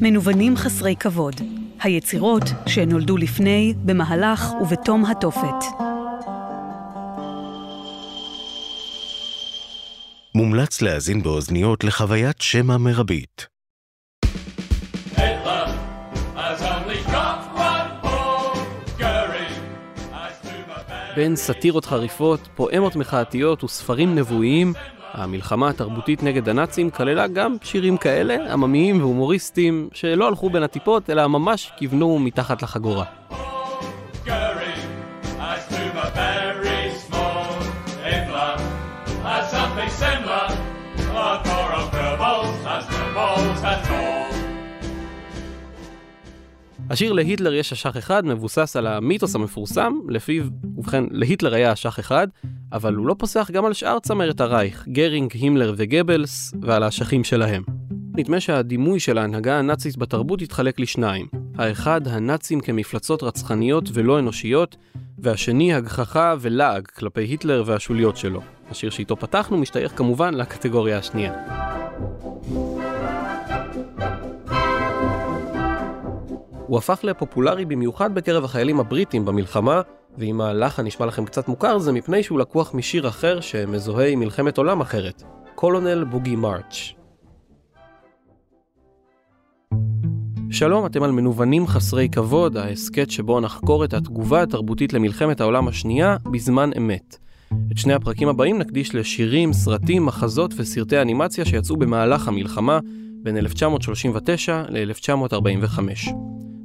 מנוונים חסרי כבוד, היצירות שנולדו לפני, במהלך ובתום התופת. מומלץ להאזין באוזניות לחוויית שמע מרבית. בין סאטירות חריפות, פואמות מחאתיות וספרים נבואיים, המלחמה התרבותית נגד הנאצים כללה גם שירים כאלה, עממיים והומוריסטיים, שלא הלכו בין הטיפות, אלא ממש כיוונו מתחת לחגורה. השיר להיטלר יש אשך אחד מבוסס על המיתוס המפורסם, לפיו, ובכן, להיטלר היה אשך אחד, אבל הוא לא פוסח גם על שאר צמרת הרייך, גרינג, הימלר וגבלס, ועל האשכים שלהם. נדמה שהדימוי של ההנהגה הנאצית בתרבות התחלק לשניים. האחד, הנאצים כמפלצות רצחניות ולא אנושיות, והשני, הגחכה ולעג כלפי היטלר והשוליות שלו. השיר שאיתו פתחנו משתייך כמובן לקטגוריה השנייה. הוא הפך לפופולרי במיוחד בקרב החיילים הבריטים במלחמה, ואם הלחן נשמע לכם קצת מוכר זה מפני שהוא לקוח משיר אחר שמזוהה עם מלחמת עולם אחרת, קולונל בוגי מרץ'. שלום, אתם על מנוונים חסרי כבוד, ההסכת שבו נחקור את התגובה התרבותית למלחמת העולם השנייה בזמן אמת. את שני הפרקים הבאים נקדיש לשירים, סרטים, מחזות וסרטי אנימציה שיצאו במהלך המלחמה בין 1939 ל-1945.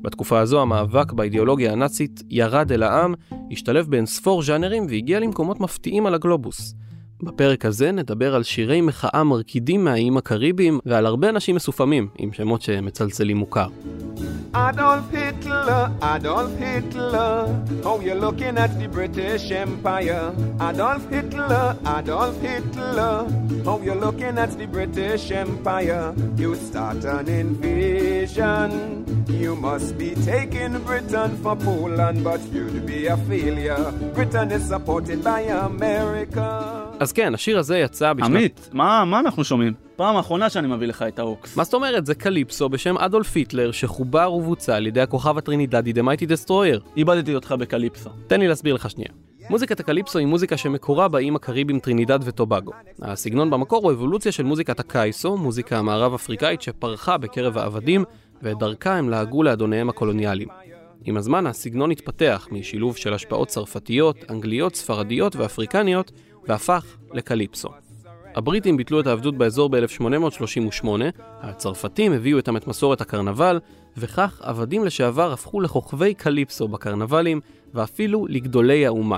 בתקופה הזו המאבק באידיאולוגיה הנאצית ירד אל העם, השתלב בין ספור ז'אנרים והגיע למקומות מפתיעים על הגלובוס. בפרק הזה נדבר על שירי מחאה מרקידים מהאיים הקריביים ועל הרבה אנשים מסופמים עם שמות שמצלצלים מוכר. Adolf Hitler, Adolf Hitler, how you looking at the British Empire? Adolf Hitler, Adolf Hitler, how you looking at the British Empire? You start an invasion, you must be taking Britain for Poland, but you'd be a failure. Britain is supported by America. אז כן, השיר הזה יצא בשנת... עמית, מה, מה אנחנו שומעים? פעם אחרונה שאני מביא לך את האוקס. מה זאת אומרת? זה קליפסו בשם אדולף היטלר, שחובר ובוצע על ידי הכוכב הטרינידדי דה מייטי דסטרויר. איבדתי אותך בקליפסו. תן לי להסביר לך שנייה. מוזיקת הקליפסו היא מוזיקה שמקורה באיים הקריביים טרינידד וטובגו. הסגנון במקור הוא אבולוציה של מוזיקת הקייסו, מוזיקה המערב אפריקאית שפרחה בקרב העבדים, ואת דרכה הם לעגו לאדוניהם הקולוניאליים. עם הזמן הסגנון התפתח משילוב של השפעות צרפתיות, אנגליות, ספרדיות ואפריקניות, והפך לקליפסו. הבריטים ביטלו את העבדות באזור ב-1838, הצרפתים הביאו איתם את מסורת הקרנבל, וכך עבדים לשעבר הפכו לכוכבי קליפסו בקרנבלים, ואפילו לגדולי האומה.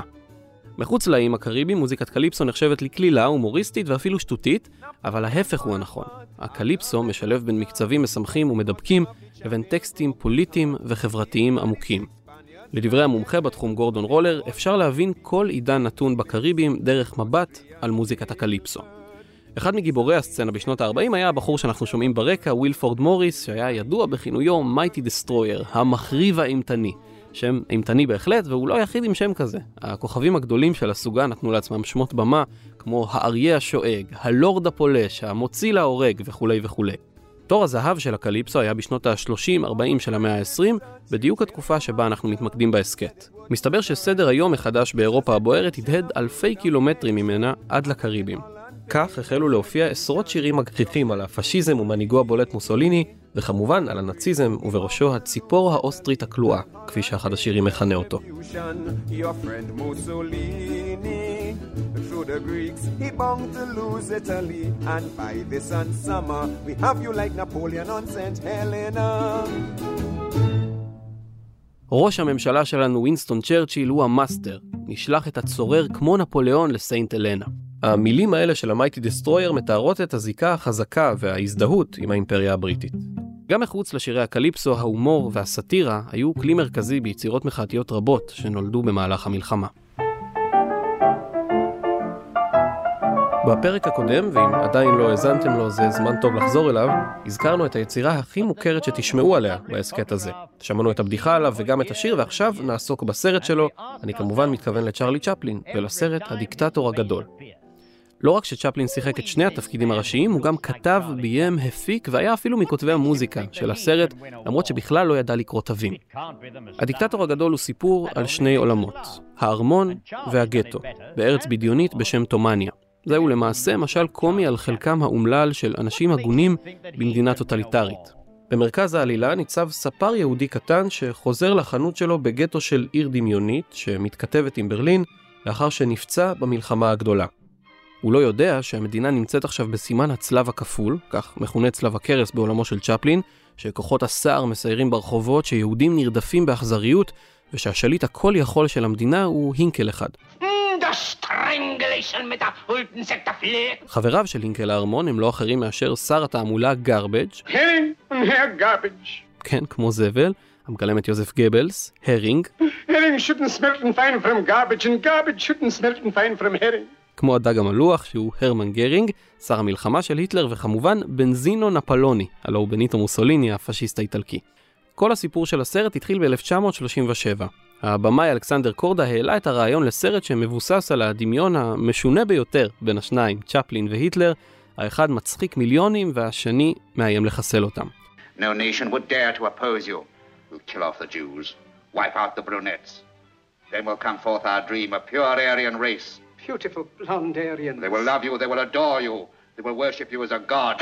מחוץ לאיים הקריביים מוזיקת קליפסו נחשבת לקלילה, הומוריסטית ואפילו שטותית, אבל ההפך הוא הנכון. הקליפסו משלב בין מקצבים משמחים ומדבקים לבין טקסטים פוליטיים וחברתיים עמוקים. לדברי המומחה בתחום גורדון רולר, אפשר להבין כל עידן נתון בקריבים דרך מבט על מוזיקת הקליפסו. אחד מגיבורי הסצנה בשנות ה-40 היה הבחור שאנחנו שומעים ברקע, ווילפורד מוריס, שהיה ידוע בכינויו Mighty Destroyer, המחריב האימתני. שם אימתני בהחלט, והוא לא היחיד עם שם כזה. הכוכבים הגדולים של הסוגה נתנו לעצמם שמות במה, כמו האריה השואג, הלורד הפולש, המוציא להורג וכולי וכולי. תור הזהב של הקליפסו היה בשנות ה-30-40 של המאה ה-20, בדיוק התקופה שבה אנחנו מתמקדים בהסכת. מסתבר שסדר היום מחדש באירופה הבוערת הדהד אלפי קילומטרים ממנה עד לקריבים. כך החלו להופיע עשרות שירים מגחיכים על הפשיזם ומנהיגו הבולט מוסוליני, וכמובן על הנאציזם ובראשו הציפור האוסטרית הכלואה, כפי שאחד השירים מכנה אותו. The Greeks, he bound to lose Italy. And by this and summer, we have you like Napoleon on St. Helena. ראש הממשלה שלנו, וינסטון צ'רצ'יל, הוא המאסטר. נשלח את הצורר כמו נפוליאון לסיינט אלנה. המילים האלה של ה Mighty Destroyer מתארות את הזיקה החזקה וההזדהות עם האימפריה הבריטית. גם מחוץ לשירי הקליפסו, ההומור והסאטירה היו כלי מרכזי ביצירות מחאתיות רבות שנולדו במהלך המלחמה. בפרק הקודם, ואם עדיין לא האזנתם לו זה זמן טוב לחזור אליו, הזכרנו את היצירה הכי מוכרת שתשמעו עליה בהסכת הזה. שמענו את הבדיחה עליו וגם את השיר, ועכשיו נעסוק בסרט שלו. אני כמובן מתכוון לצ'רלי צ'פלין ולסרט הדיקטטור הגדול. לא רק שצ'פלין שיחק את שני התפקידים הראשיים, הוא גם כתב, ביים, הפיק והיה אפילו מכותבי המוזיקה של הסרט, למרות שבכלל לא ידע לקרוא תווים. הדיקטטור הגדול הוא סיפור על שני עולמות, הארמון והגטו, בארץ בדיונית בשם תומניה. זהו למעשה משל קומי על חלקם האומלל של אנשים הגונים במדינה טוטליטרית. במרכז העלילה ניצב ספר יהודי קטן שחוזר לחנות שלו בגטו של עיר דמיונית שמתכתבת עם ברלין לאחר שנפצע במלחמה הגדולה. הוא לא יודע שהמדינה נמצאת עכשיו בסימן הצלב הכפול, כך מכונה צלב הקרס בעולמו של צ'פלין, שכוחות הסער מסיירים ברחובות, שיהודים נרדפים באכזריות, ושהשליט הכל יכול של המדינה הוא הינקל אחד. חבריו של הינקל הארמון הם לא אחרים מאשר שר התעמולה גרבג' כן, כמו זבל, המגלם את יוזף גבלס, הרינג. כמו הדג המלוח, שהוא הרמן גרינג, שר המלחמה של היטלר, וכמובן בנזינו נפלוני, הלו הוא בניטו מוסוליני, הפשיסט האיטלקי. כל הסיפור של הסרט התחיל ב-1937. הבמאי אלכסנדר קורדה העלה את הרעיון לסרט שמבוסס על הדמיון המשונה ביותר בין השניים, צ'פלין והיטלר, האחד מצחיק מיליונים והשני מאיים לחסל אותם. No nation would dare to oppose you. We'll kill off the Jews, wipe out the brunettes. Then will come forth our dream of pure Aryan race. Beautiful blonde Aryans. They will love you, they will adore you. They will worship you as a god.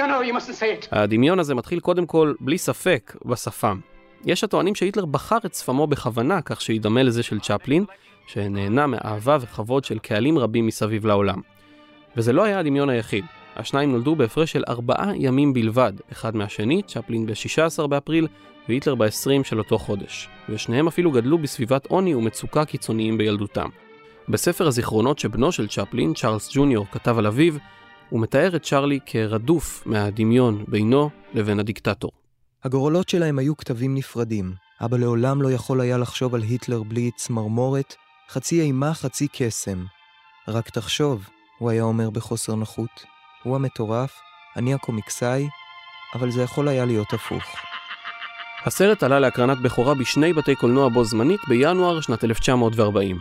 no, no, you mustn't say it. הדמיון הזה מתחיל קודם כל, בלי ספק, בשפם. יש הטוענים שהיטלר בחר את שפמו בכוונה כך שידמה לזה של צ'פלין, שנהנה מאהבה וכבוד של קהלים רבים מסביב לעולם. וזה לא היה הדמיון היחיד. השניים נולדו בהפרש של ארבעה ימים בלבד, אחד מהשני, צ'פלין ב-16 באפריל והיטלר ב-20 של אותו חודש, ושניהם אפילו גדלו בסביבת עוני ומצוקה קיצוניים בילדותם. בספר הזיכרונות שבנו של צ'פלין, צ'ארלס ג'וניור, כתב על אביו, הוא מתאר את צ'רלי כרדוף מהדמיון בינו לבין הדיקטטור. הגורלות שלהם היו כתבים נפרדים. אבא לעולם לא יכול היה לחשוב על היטלר בלי צמרמורת, חצי אימה, חצי קסם. רק תחשוב, הוא היה אומר בחוסר נוחות. הוא המטורף, אני הקומיקסאי, אבל זה יכול היה להיות הפוך. הסרט עלה להקרנת בכורה בשני בתי קולנוע בו זמנית בינואר שנת 1940.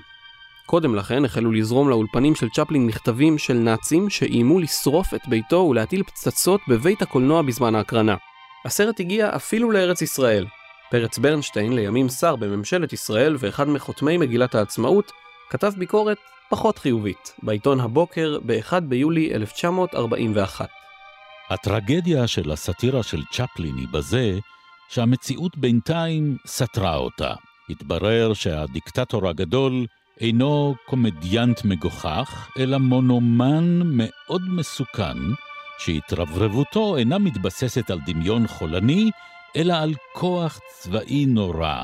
קודם לכן החלו לזרום לאולפנים של צ'פלין מכתבים של נאצים שאיימו לשרוף את ביתו ולהטיל פצצות בבית הקולנוע בזמן ההקרנה. הסרט הגיע אפילו לארץ ישראל. פרץ ברנשטיין, לימים שר בממשלת ישראל ואחד מחותמי מגילת העצמאות, כתב ביקורת פחות חיובית, בעיתון הבוקר ב-1 ביולי 1941. הטרגדיה של הסאטירה של צ'פלין היא בזה שהמציאות בינתיים סתרה אותה. התברר שהדיקטטור הגדול אינו קומדיאנט מגוחך, אלא מונומן מאוד מסוכן, שהתרברבותו אינה מתבססת על דמיון חולני, אלא על כוח צבאי נורא,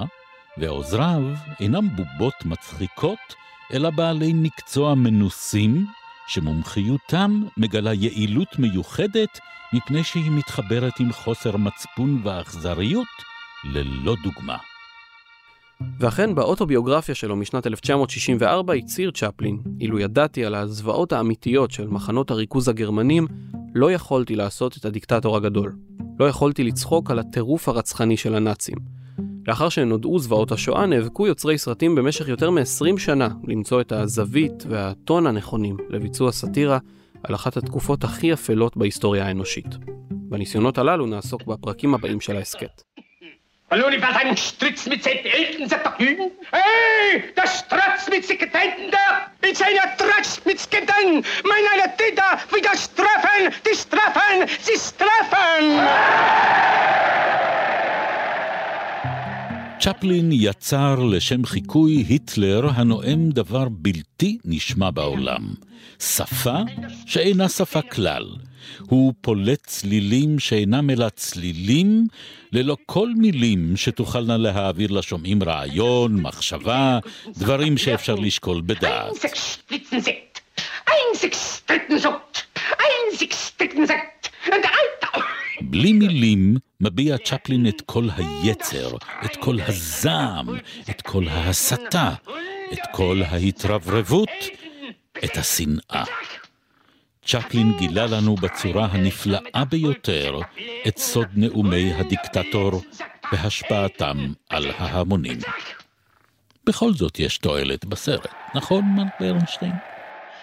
ועוזריו אינם בובות מצחיקות, אלא בעלי מקצוע מנוסים, שמומחיותם מגלה יעילות מיוחדת מפני שהיא מתחברת עם חוסר מצפון ואכזריות ללא דוגמה. ואכן באוטוביוגרפיה שלו משנת 1964 הצהיר צ'פלין, אילו ידעתי על הזוועות האמיתיות של מחנות הריכוז הגרמנים, לא יכולתי לעשות את הדיקטטור הגדול. לא יכולתי לצחוק על הטירוף הרצחני של הנאצים. לאחר שנודעו זוועות השואה, נאבקו יוצרי סרטים במשך יותר מ-20 שנה למצוא את הזווית והטון הנכונים לביצוע סאטירה על אחת התקופות הכי אפלות בהיסטוריה האנושית. בניסיונות הללו נעסוק בפרקים הבאים של ההסכת. Weil nur bei seinem Stritz mit seinen Eltern sich doch hüben? Hey, der Stratz יצר לשם חיקוי היטלר הנואם דבר בלתי נשמע בעולם. שפה שאינה שפה כלל. הוא פולט צלילים שאינם אלא צלילים, ללא כל מילים שתוכלנה להעביר לשומעים רעיון, מחשבה, דברים שאפשר לשקול בדעת. בלי מילים מביע צ'פלין את כל היצר, את כל הזעם, את כל ההסתה, את כל ההתרברבות, את השנאה. צ'פלין גילה לנו בצורה הנפלאה ביותר את סוד נאומי הדיקטטור והשפעתם על ההמונים. בכל זאת יש תועלת בסרט, נכון, מר ברנשטיין?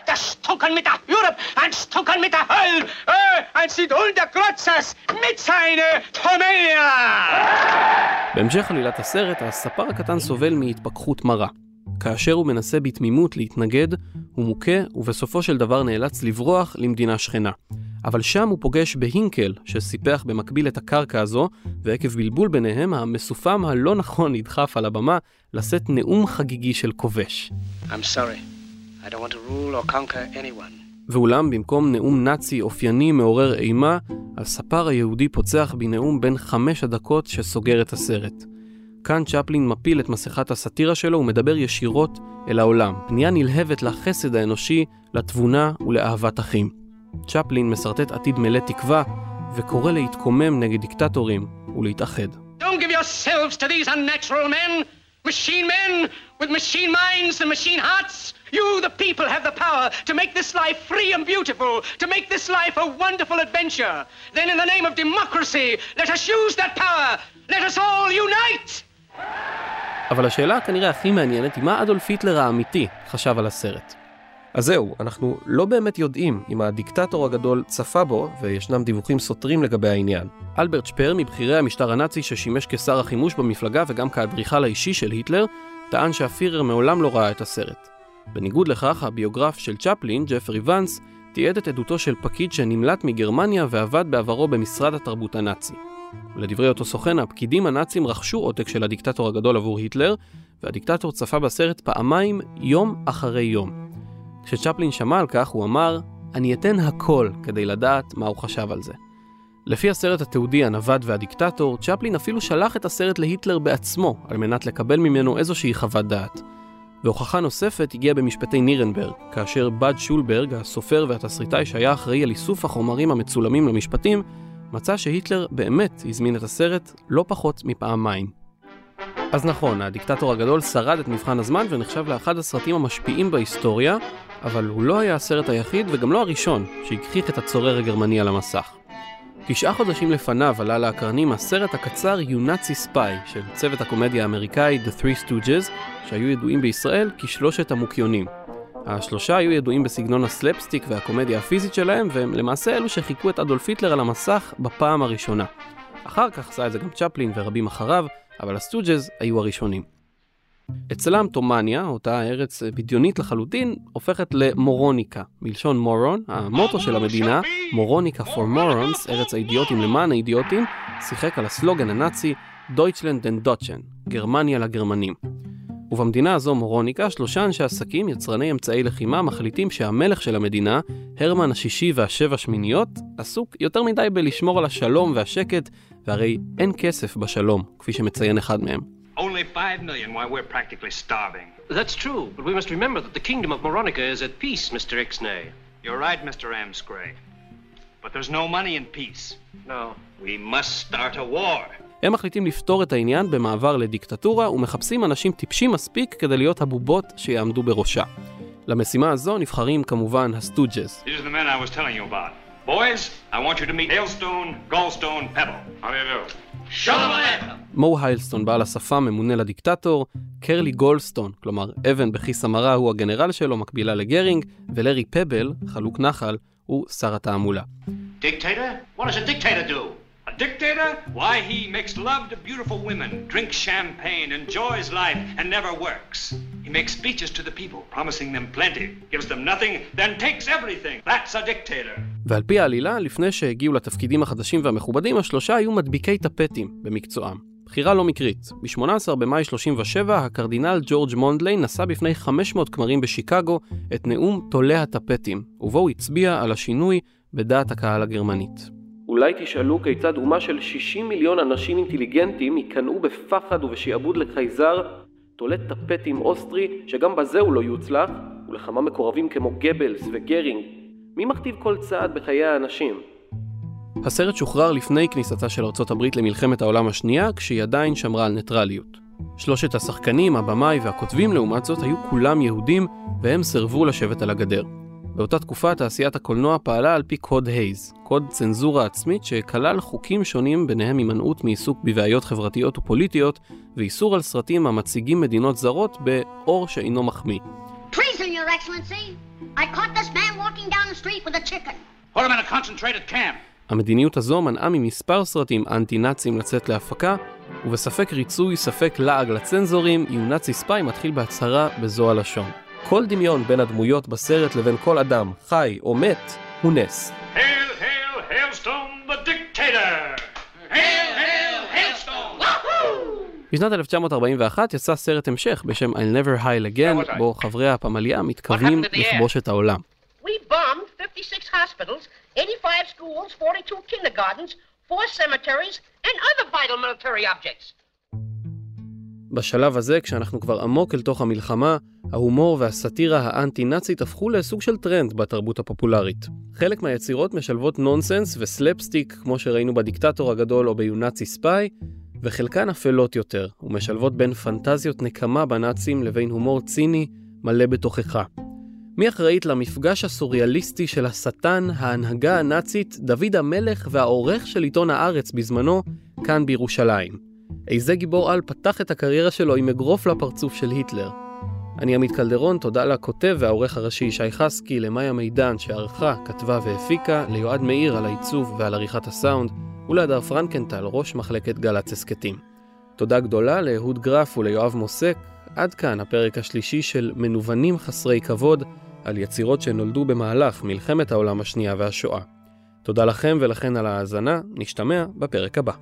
Gestunken mit der Europe, ein stunken mit der Hölle, äh, ein unter Grotzes mit seine Tomelia! בהמשך עלילת הסרט, הספר הקטן סובל מהתפכחות מרה. כאשר הוא מנסה בתמימות להתנגד, הוא מוכה ובסופו של דבר נאלץ לברוח למדינה שכנה. אבל שם הוא פוגש בהינקל, שסיפח במקביל את הקרקע הזו, ועקב בלבול ביניהם, המסופם הלא נכון נדחף על הבמה לשאת נאום חגיגי של כובש. I'm sorry. I don't want to rule or conquer anyone. ואולם, במקום נאום נאצי אופייני מעורר אימה, הספר היהודי פוצח בנאום בן חמש הדקות שסוגר את הסרט. כאן צ'פלין מפיל את מסכת הסאטירה שלו ומדבר ישירות אל העולם, פנייה נלהבת לחסד האנושי, לתבונה ולאהבת אחים. צ'פלין משרטט עתיד מלא תקווה, וקורא להתקומם נגד דיקטטורים ולהתאחד. Don't give yourselves to these unnatural men, machine men with machine minds and machine hearts. You, the people, have the power to make this life free and beautiful, to make this life a wonderful adventure. Then, in the name of democracy, let us use that power. Let us all unite. אבל השאלה כנראה הכי מעניינת היא מה אדולף היטלר האמיתי חשב על הסרט. אז זהו, אנחנו לא באמת יודעים אם הדיקטטור הגדול צפה בו, וישנם דיווחים סותרים לגבי העניין. אלברט שפר, מבכירי המשטר הנאצי ששימש כשר החימוש במפלגה וגם כאדריכל האישי של היטלר, טען שהפירר מעולם לא ראה את הסרט. בניגוד לכך, הביוגרף של צ'פלין, ג'פרי ואנס, תיעד את עדותו של פקיד שנמלט מגרמניה ועבד בעברו במשרד התרבות הנאצי. ולדברי אותו סוכן, הפקידים הנאצים רכשו עותק של הדיקטטור הגדול עבור היטלר, והדיקטטור צפה בסרט פעמיים, יום אחרי יום. כשצ'פלין שמע על כך, הוא אמר, אני אתן הכל כדי לדעת מה הוא חשב על זה. לפי הסרט התיעודי הנווד והדיקטטור, צ'פלין אפילו שלח את הסרט להיטלר בעצמו, על מנת לקבל ממנו איזושהי חוות דעת. והוכחה נוספת הגיעה במשפטי נירנברג, כאשר בד שולברג, הסופר והתסריטאי שהיה אחראי על איסוף החומרים המצולמים למשפטים, מצא שהיטלר באמת הזמין את הסרט לא פחות מפעמיים. אז נכון, הדיקטטור הגדול שרד את מבחן הזמן ונחשב לאחד הסרטים המשפיעים בהיסטוריה, אבל הוא לא היה הסרט היחיד וגם לא הראשון שהגחיך את הצורר הגרמני על המסך. תשעה חודשים לפניו עלה לאקרנים הסרט הקצר You Nazi Spy של צוות הקומדיה האמריקאי The Three Stooges, שהיו ידועים בישראל כשלושת המוקיונים. השלושה היו ידועים בסגנון הסלפסטיק והקומדיה הפיזית שלהם, והם למעשה אלו שחיכו את אדולף היטלר על המסך בפעם הראשונה. אחר כך עשה את זה גם צ'פלין ורבים אחריו, אבל הסטוג'ז היו הראשונים. אצלם תומניה, אותה ארץ בדיונית לחלוטין, הופכת למורוניקה, מלשון מורון, המוטו של המדינה, מורוניקה for morons, ארץ האידיוטים למען האידיוטים, שיחק על הסלוגן הנאצי Deutschland den Deutschen, גרמניה לגרמנים. ובמדינה הזו מורוניקה, שלושה אנשי עסקים, יצרני אמצעי לחימה, מחליטים שהמלך של המדינה, הרמן השישי והשבע שמיניות, עסוק יותר מדי בלשמור על השלום והשקט, והרי אין כסף בשלום, כפי שמציין אחד מהם. Five million while we're practically starving. That's true, but we must remember that the kingdom of Moronica is at peace, Mr. Ixnay. You're right, Mr. Amscray. But there's no money in peace. No. We must start a war. הם מחליטים לפתור את העניין במעבר לדיקטטורה ומחפשים אנשים טיפשים מספיק כדי להיות הבובות שיעמדו בראשה. למשימה הזו נבחרים כמובן הסטוג'ז. These are the men I was telling you about. Boys, I want you to meet Hailstone, Gallstone, Pebble. How do you do? מו היילסטון, בעל השפה, ממונה לדיקטטור, קרלי גולדסטון, כלומר אבן בכיס המרה הוא הגנרל שלו, מקבילה לגרינג, ולארי פבל, חלוק נחל, הוא שר התעמולה. Dictator? What does a dictator do? A dictator? Why, he makes love to beautiful women, drinks champagne, enjoys life, and never works. He makes speeches to the people, promising them plenty, gives them nothing, then takes everything. That's a dictator. ועל פי העלילה, לפני שהגיעו לתפקידים החדשים והמכובדים, השלושה היו מדביקי טפטים במקצועם. בחירה לא מקרית. ב-18 במאי 37, הקרדינל ג'ורג' מונדליי נשא בפני 500 כמרים בשיקגו את נאום תולה הטפטים, ובו הוא הצביע על השינוי בדעת הקהל הגרמנית. אולי תשאלו כיצד אומה של 60 מיליון אנשים אינטליגנטים ייכנעו בפחד ובשעבוד לחייזר, תולה טפטים אוסטרי, שגם בזה הוא לא יוצלח, ולכמה מקורבים כמו גבלס וגרינג. מי מכתיב כל צעד בחיי האנשים? הסרט שוחרר לפני כניסתה של ארצות הברית למלחמת העולם השנייה, כשהיא עדיין שמרה על ניטרליות. שלושת השחקנים, הבמאי והכותבים לעומת זאת, היו כולם יהודים, והם סירבו לשבת על הגדר. באותה תקופה תעשיית הקולנוע פעלה על פי קוד הייז, קוד צנזורה עצמית שכלל חוקים שונים ביניהם הימנעות מעיסוק בבעיות חברתיות ופוליטיות, ואיסור על סרטים המציגים מדינות זרות באור שאינו מחמיא. Treason, you Your Excellency. I caught this man walking down the street with a chicken. Put him in a concentrated camp. המדיניות הזו מנעה ממספר סרטים אנטי-נאצים לצאת להפקה, ובספק ריצוי, ספק לעג לצנזורים, יונאצי ספיי מתחיל בהצהרה בזו הלשון. כל דמיון בין הדמויות בסרט לבין כל אדם, חי או מת, הוא נס. Hail, hail, Hailstone the Dictator! Hail, hail, Hailstone! בשנת 1941 יצא סרט המשך בשם I'll Never High Again, בו חברי הפמליה מתכוונים לכבוש את העולם. We bombed 56 hospitals, 85 schools, 42 kindergartens, four cemeteries, and other vital military objects. בשלב הזה, כשאנחנו כבר עמוק אל תוך המלחמה, ההומור והסאטירה האנטי-נאצית הפכו לסוג של טרנד בתרבות הפופולרית. חלק מהיצירות משלבות נונסנס וסלפסטיק, כמו שראינו בדיקטטור הגדול או ב You Nazty Spy, וחלקן אפלות יותר, ומשלבות בין פנטזיות נקמה בנאצים לבין הומור ציני מלא בתוכחה. מי אחראית למפגש הסוריאליסטי של השטן, ההנהגה הנאצית, דוד המלך והעורך של עיתון הארץ בזמנו, כאן בירושלים? איזה גיבור על פתח את הקריירה שלו עם אגרוף לפרצוף של היטלר? אני עמית קלדרון, תודה לכותב והעורך הראשי ישי חסקי, למאיה מידן שערכה, כתבה והפיקה, ליועד מאיר על העיצוב ועל עריכת הסאונד, ולהדר פרנקנטל, ראש מחלקת גל"צ הסכתים. תודה גדולה לאהוד גרף וליואב מוסק. עד כאן הפרק השלישי של מנוונים חסרי כבוד על יצירות שנולדו במהלך מלחמת העולם השנייה והשואה. תודה לכם ולכן על ההאזנה, נשתמע בפרק הבא.